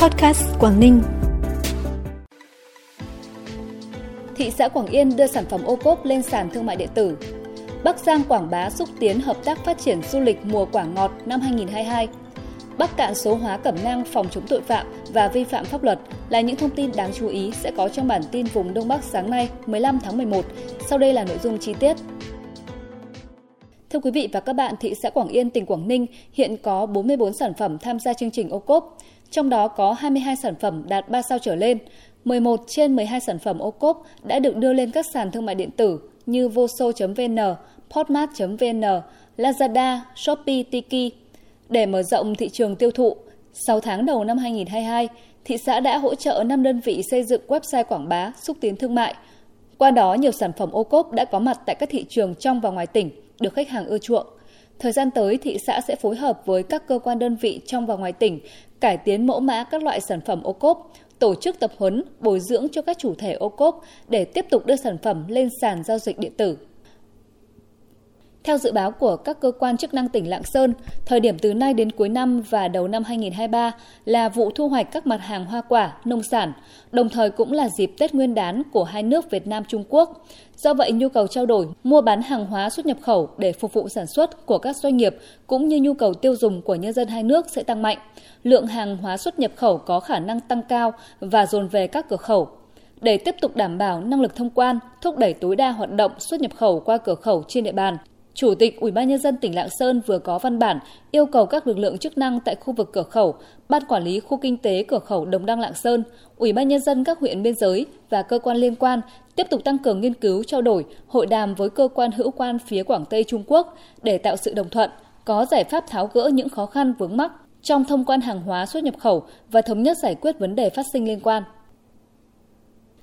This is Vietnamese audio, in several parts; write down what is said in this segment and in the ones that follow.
Podcast Quảng Ninh. Thị xã Quảng Yên đưa sản phẩm ô cốp lên sàn thương mại điện tử. Bắc Giang quảng bá xúc tiến hợp tác phát triển du lịch mùa quả ngọt năm 2022. Bắc Cạn số hóa cẩm nang phòng chống tội phạm và vi phạm pháp luật là những thông tin đáng chú ý sẽ có trong bản tin vùng Đông Bắc sáng nay 15 tháng 11. Sau đây là nội dung chi tiết. Thưa quý vị và các bạn, thị xã Quảng Yên, tỉnh Quảng Ninh hiện có 44 sản phẩm tham gia chương trình ô cốp, trong đó có 22 sản phẩm đạt 3 sao trở lên, 11 trên 12 sản phẩm ô cốp đã được đưa lên các sàn thương mại điện tử như voso.vn, portmart.vn, Lazada, Shopee, Tiki. Để mở rộng thị trường tiêu thụ, 6 tháng đầu năm 2022, thị xã đã hỗ trợ 5 đơn vị xây dựng website quảng bá, xúc tiến thương mại. Qua đó, nhiều sản phẩm ô cốp đã có mặt tại các thị trường trong và ngoài tỉnh, được khách hàng ưa chuộng. Thời gian tới, thị xã sẽ phối hợp với các cơ quan đơn vị trong và ngoài tỉnh cải tiến mẫu mã các loại sản phẩm ô cốp, tổ chức tập huấn, bồi dưỡng cho các chủ thể ô cốp để tiếp tục đưa sản phẩm lên sàn giao dịch điện tử. Theo dự báo của các cơ quan chức năng tỉnh Lạng Sơn, thời điểm từ nay đến cuối năm và đầu năm 2023 là vụ thu hoạch các mặt hàng hoa quả, nông sản, đồng thời cũng là dịp Tết Nguyên đán của hai nước Việt Nam Trung Quốc. Do vậy, nhu cầu trao đổi, mua bán hàng hóa xuất nhập khẩu để phục vụ sản xuất của các doanh nghiệp cũng như nhu cầu tiêu dùng của nhân dân hai nước sẽ tăng mạnh. Lượng hàng hóa xuất nhập khẩu có khả năng tăng cao và dồn về các cửa khẩu, để tiếp tục đảm bảo năng lực thông quan, thúc đẩy tối đa hoạt động xuất nhập khẩu qua cửa khẩu trên địa bàn, Chủ tịch Ủy ban nhân dân tỉnh Lạng Sơn vừa có văn bản yêu cầu các lực lượng chức năng tại khu vực cửa khẩu, ban quản lý khu kinh tế cửa khẩu Đồng Đăng Lạng Sơn, Ủy ban nhân dân các huyện biên giới và cơ quan liên quan tiếp tục tăng cường nghiên cứu trao đổi, hội đàm với cơ quan hữu quan phía Quảng Tây Trung Quốc để tạo sự đồng thuận, có giải pháp tháo gỡ những khó khăn vướng mắc trong thông quan hàng hóa xuất nhập khẩu và thống nhất giải quyết vấn đề phát sinh liên quan.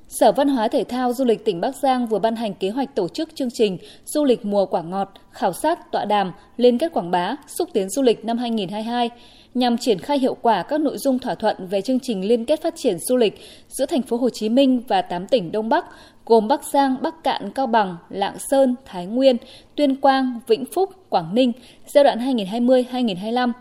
Sở Văn hóa Thể thao Du lịch tỉnh Bắc Giang vừa ban hành kế hoạch tổ chức chương trình Du lịch mùa quả ngọt, khảo sát, tọa đàm, liên kết quảng bá, xúc tiến du lịch năm 2022 nhằm triển khai hiệu quả các nội dung thỏa thuận về chương trình liên kết phát triển du lịch giữa thành phố Hồ Chí Minh và 8 tỉnh Đông Bắc gồm Bắc Giang, Bắc Cạn, Cao Bằng, Lạng Sơn, Thái Nguyên, Tuyên Quang, Vĩnh Phúc, Quảng Ninh giai đoạn 2020-2025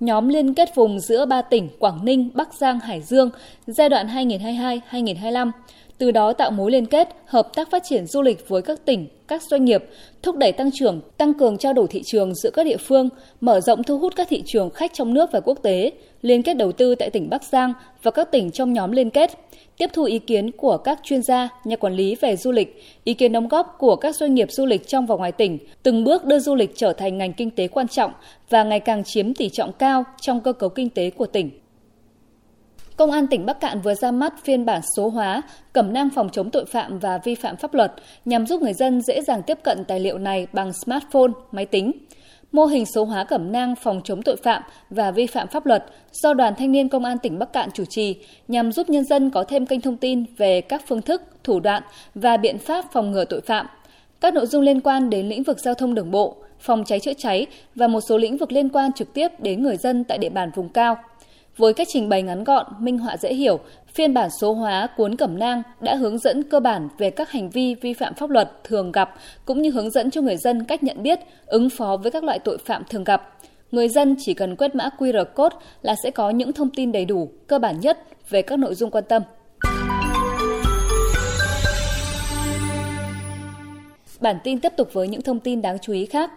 nhóm liên kết vùng giữa ba tỉnh Quảng Ninh, Bắc Giang, Hải Dương giai đoạn 2022-2025 từ đó tạo mối liên kết, hợp tác phát triển du lịch với các tỉnh, các doanh nghiệp, thúc đẩy tăng trưởng, tăng cường trao đổi thị trường giữa các địa phương, mở rộng thu hút các thị trường khách trong nước và quốc tế, liên kết đầu tư tại tỉnh Bắc Giang và các tỉnh trong nhóm liên kết, tiếp thu ý kiến của các chuyên gia, nhà quản lý về du lịch, ý kiến đóng góp của các doanh nghiệp du lịch trong và ngoài tỉnh, từng bước đưa du lịch trở thành ngành kinh tế quan trọng và ngày càng chiếm tỷ trọng cao trong cơ cấu kinh tế của tỉnh. Công an tỉnh Bắc Cạn vừa ra mắt phiên bản số hóa cẩm nang phòng chống tội phạm và vi phạm pháp luật nhằm giúp người dân dễ dàng tiếp cận tài liệu này bằng smartphone, máy tính. Mô hình số hóa cẩm nang phòng chống tội phạm và vi phạm pháp luật do Đoàn Thanh niên Công an tỉnh Bắc Cạn chủ trì nhằm giúp nhân dân có thêm kênh thông tin về các phương thức, thủ đoạn và biện pháp phòng ngừa tội phạm. Các nội dung liên quan đến lĩnh vực giao thông đường bộ, phòng cháy chữa cháy và một số lĩnh vực liên quan trực tiếp đến người dân tại địa bàn vùng cao – với cách trình bày ngắn gọn, minh họa dễ hiểu, phiên bản số hóa cuốn cẩm nang đã hướng dẫn cơ bản về các hành vi vi phạm pháp luật thường gặp cũng như hướng dẫn cho người dân cách nhận biết, ứng phó với các loại tội phạm thường gặp. Người dân chỉ cần quét mã QR code là sẽ có những thông tin đầy đủ, cơ bản nhất về các nội dung quan tâm. Bản tin tiếp tục với những thông tin đáng chú ý khác.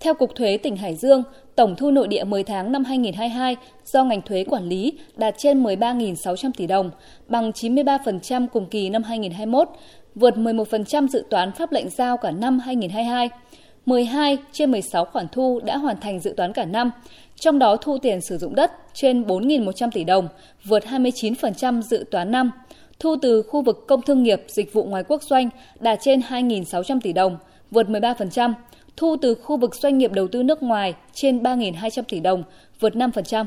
Theo Cục Thuế tỉnh Hải Dương, tổng thu nội địa 10 tháng năm 2022 do ngành thuế quản lý đạt trên 13.600 tỷ đồng, bằng 93% cùng kỳ năm 2021, vượt 11% dự toán pháp lệnh giao cả năm 2022. 12 trên 16 khoản thu đã hoàn thành dự toán cả năm, trong đó thu tiền sử dụng đất trên 4.100 tỷ đồng, vượt 29% dự toán năm. Thu từ khu vực công thương nghiệp dịch vụ ngoài quốc doanh đạt trên 2.600 tỷ đồng, vượt 13% thu từ khu vực doanh nghiệp đầu tư nước ngoài trên 3.200 tỷ đồng, vượt 5%.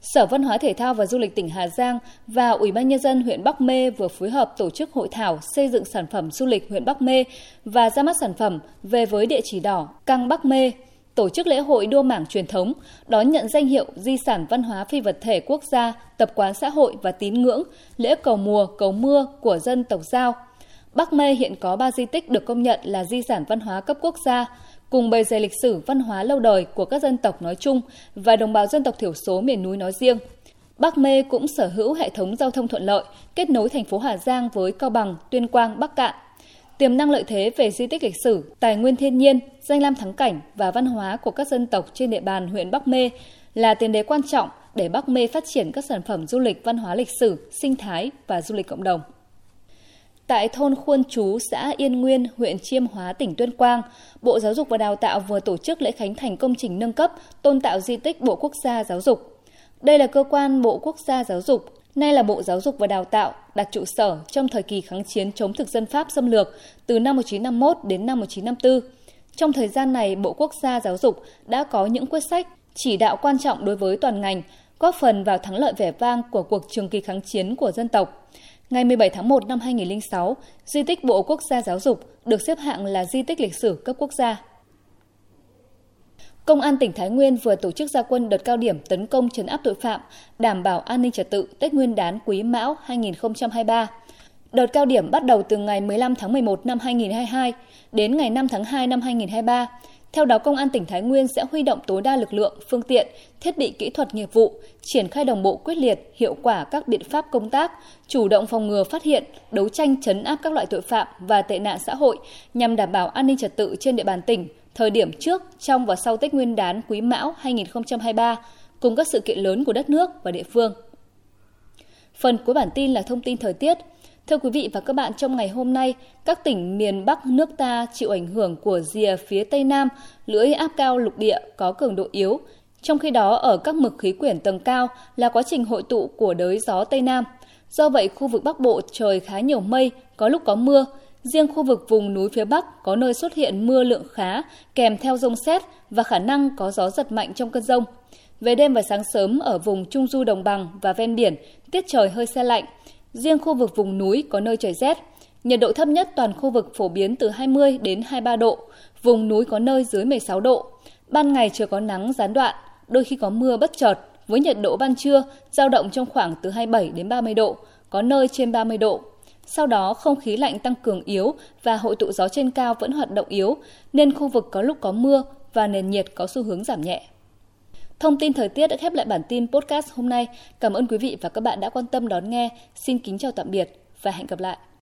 Sở Văn hóa Thể thao và Du lịch tỉnh Hà Giang và Ủy ban Nhân dân huyện Bắc Mê vừa phối hợp tổ chức hội thảo xây dựng sản phẩm du lịch huyện Bắc Mê và ra mắt sản phẩm về với địa chỉ đỏ Căng Bắc Mê, tổ chức lễ hội đua mảng truyền thống, đón nhận danh hiệu di sản văn hóa phi vật thể quốc gia, tập quán xã hội và tín ngưỡng, lễ cầu mùa, cầu mưa của dân tộc Giao Bắc Mê hiện có 3 di tích được công nhận là di sản văn hóa cấp quốc gia, cùng bề dày lịch sử văn hóa lâu đời của các dân tộc nói chung và đồng bào dân tộc thiểu số miền núi nói riêng. Bắc Mê cũng sở hữu hệ thống giao thông thuận lợi, kết nối thành phố Hà Giang với Cao Bằng, Tuyên Quang, Bắc Cạn. Tiềm năng lợi thế về di tích lịch sử, tài nguyên thiên nhiên, danh lam thắng cảnh và văn hóa của các dân tộc trên địa bàn huyện Bắc Mê là tiền đề quan trọng để Bắc Mê phát triển các sản phẩm du lịch văn hóa lịch sử, sinh thái và du lịch cộng đồng. Tại thôn Khuôn Chú, xã Yên Nguyên, huyện Chiêm Hóa, tỉnh Tuyên Quang, Bộ Giáo dục và Đào tạo vừa tổ chức lễ khánh thành công trình nâng cấp tôn tạo di tích Bộ Quốc gia Giáo dục. Đây là cơ quan Bộ Quốc gia Giáo dục, nay là Bộ Giáo dục và Đào tạo, đặt trụ sở trong thời kỳ kháng chiến chống thực dân Pháp xâm lược từ năm 1951 đến năm 1954. Trong thời gian này, Bộ Quốc gia Giáo dục đã có những quyết sách, chỉ đạo quan trọng đối với toàn ngành, góp phần vào thắng lợi vẻ vang của cuộc trường kỳ kháng chiến của dân tộc. Ngày 17 tháng 1 năm 2006, di tích Bộ Quốc gia Giáo dục được xếp hạng là di tích lịch sử cấp quốc gia. Công an tỉnh Thái Nguyên vừa tổ chức gia quân đợt cao điểm tấn công trấn áp tội phạm, đảm bảo an ninh trật tự Tết Nguyên đán Quý Mão 2023. Đợt cao điểm bắt đầu từ ngày 15 tháng 11 năm 2022 đến ngày 5 tháng 2 năm 2023 theo đó, Công an tỉnh Thái Nguyên sẽ huy động tối đa lực lượng, phương tiện, thiết bị kỹ thuật nghiệp vụ, triển khai đồng bộ quyết liệt, hiệu quả các biện pháp công tác, chủ động phòng ngừa phát hiện, đấu tranh chấn áp các loại tội phạm và tệ nạn xã hội nhằm đảm bảo an ninh trật tự trên địa bàn tỉnh thời điểm trước, trong và sau Tết Nguyên đán Quý Mão 2023 cùng các sự kiện lớn của đất nước và địa phương. Phần cuối bản tin là thông tin thời tiết. Thưa quý vị và các bạn, trong ngày hôm nay, các tỉnh miền Bắc nước ta chịu ảnh hưởng của rìa phía Tây Nam, lưỡi áp cao lục địa có cường độ yếu. Trong khi đó, ở các mực khí quyển tầng cao là quá trình hội tụ của đới gió Tây Nam. Do vậy, khu vực Bắc Bộ trời khá nhiều mây, có lúc có mưa. Riêng khu vực vùng núi phía Bắc có nơi xuất hiện mưa lượng khá, kèm theo rông xét và khả năng có gió giật mạnh trong cơn rông. Về đêm và sáng sớm ở vùng Trung Du Đồng Bằng và ven biển, tiết trời hơi xe lạnh, Riêng khu vực vùng núi có nơi trời rét. Nhiệt độ thấp nhất toàn khu vực phổ biến từ 20 đến 23 độ, vùng núi có nơi dưới 16 độ. Ban ngày trời có nắng gián đoạn, đôi khi có mưa bất chợt, với nhiệt độ ban trưa dao động trong khoảng từ 27 đến 30 độ, có nơi trên 30 độ. Sau đó không khí lạnh tăng cường yếu và hội tụ gió trên cao vẫn hoạt động yếu, nên khu vực có lúc có mưa và nền nhiệt có xu hướng giảm nhẹ. Thông tin thời tiết đã khép lại bản tin podcast hôm nay. Cảm ơn quý vị và các bạn đã quan tâm đón nghe. Xin kính chào tạm biệt và hẹn gặp lại.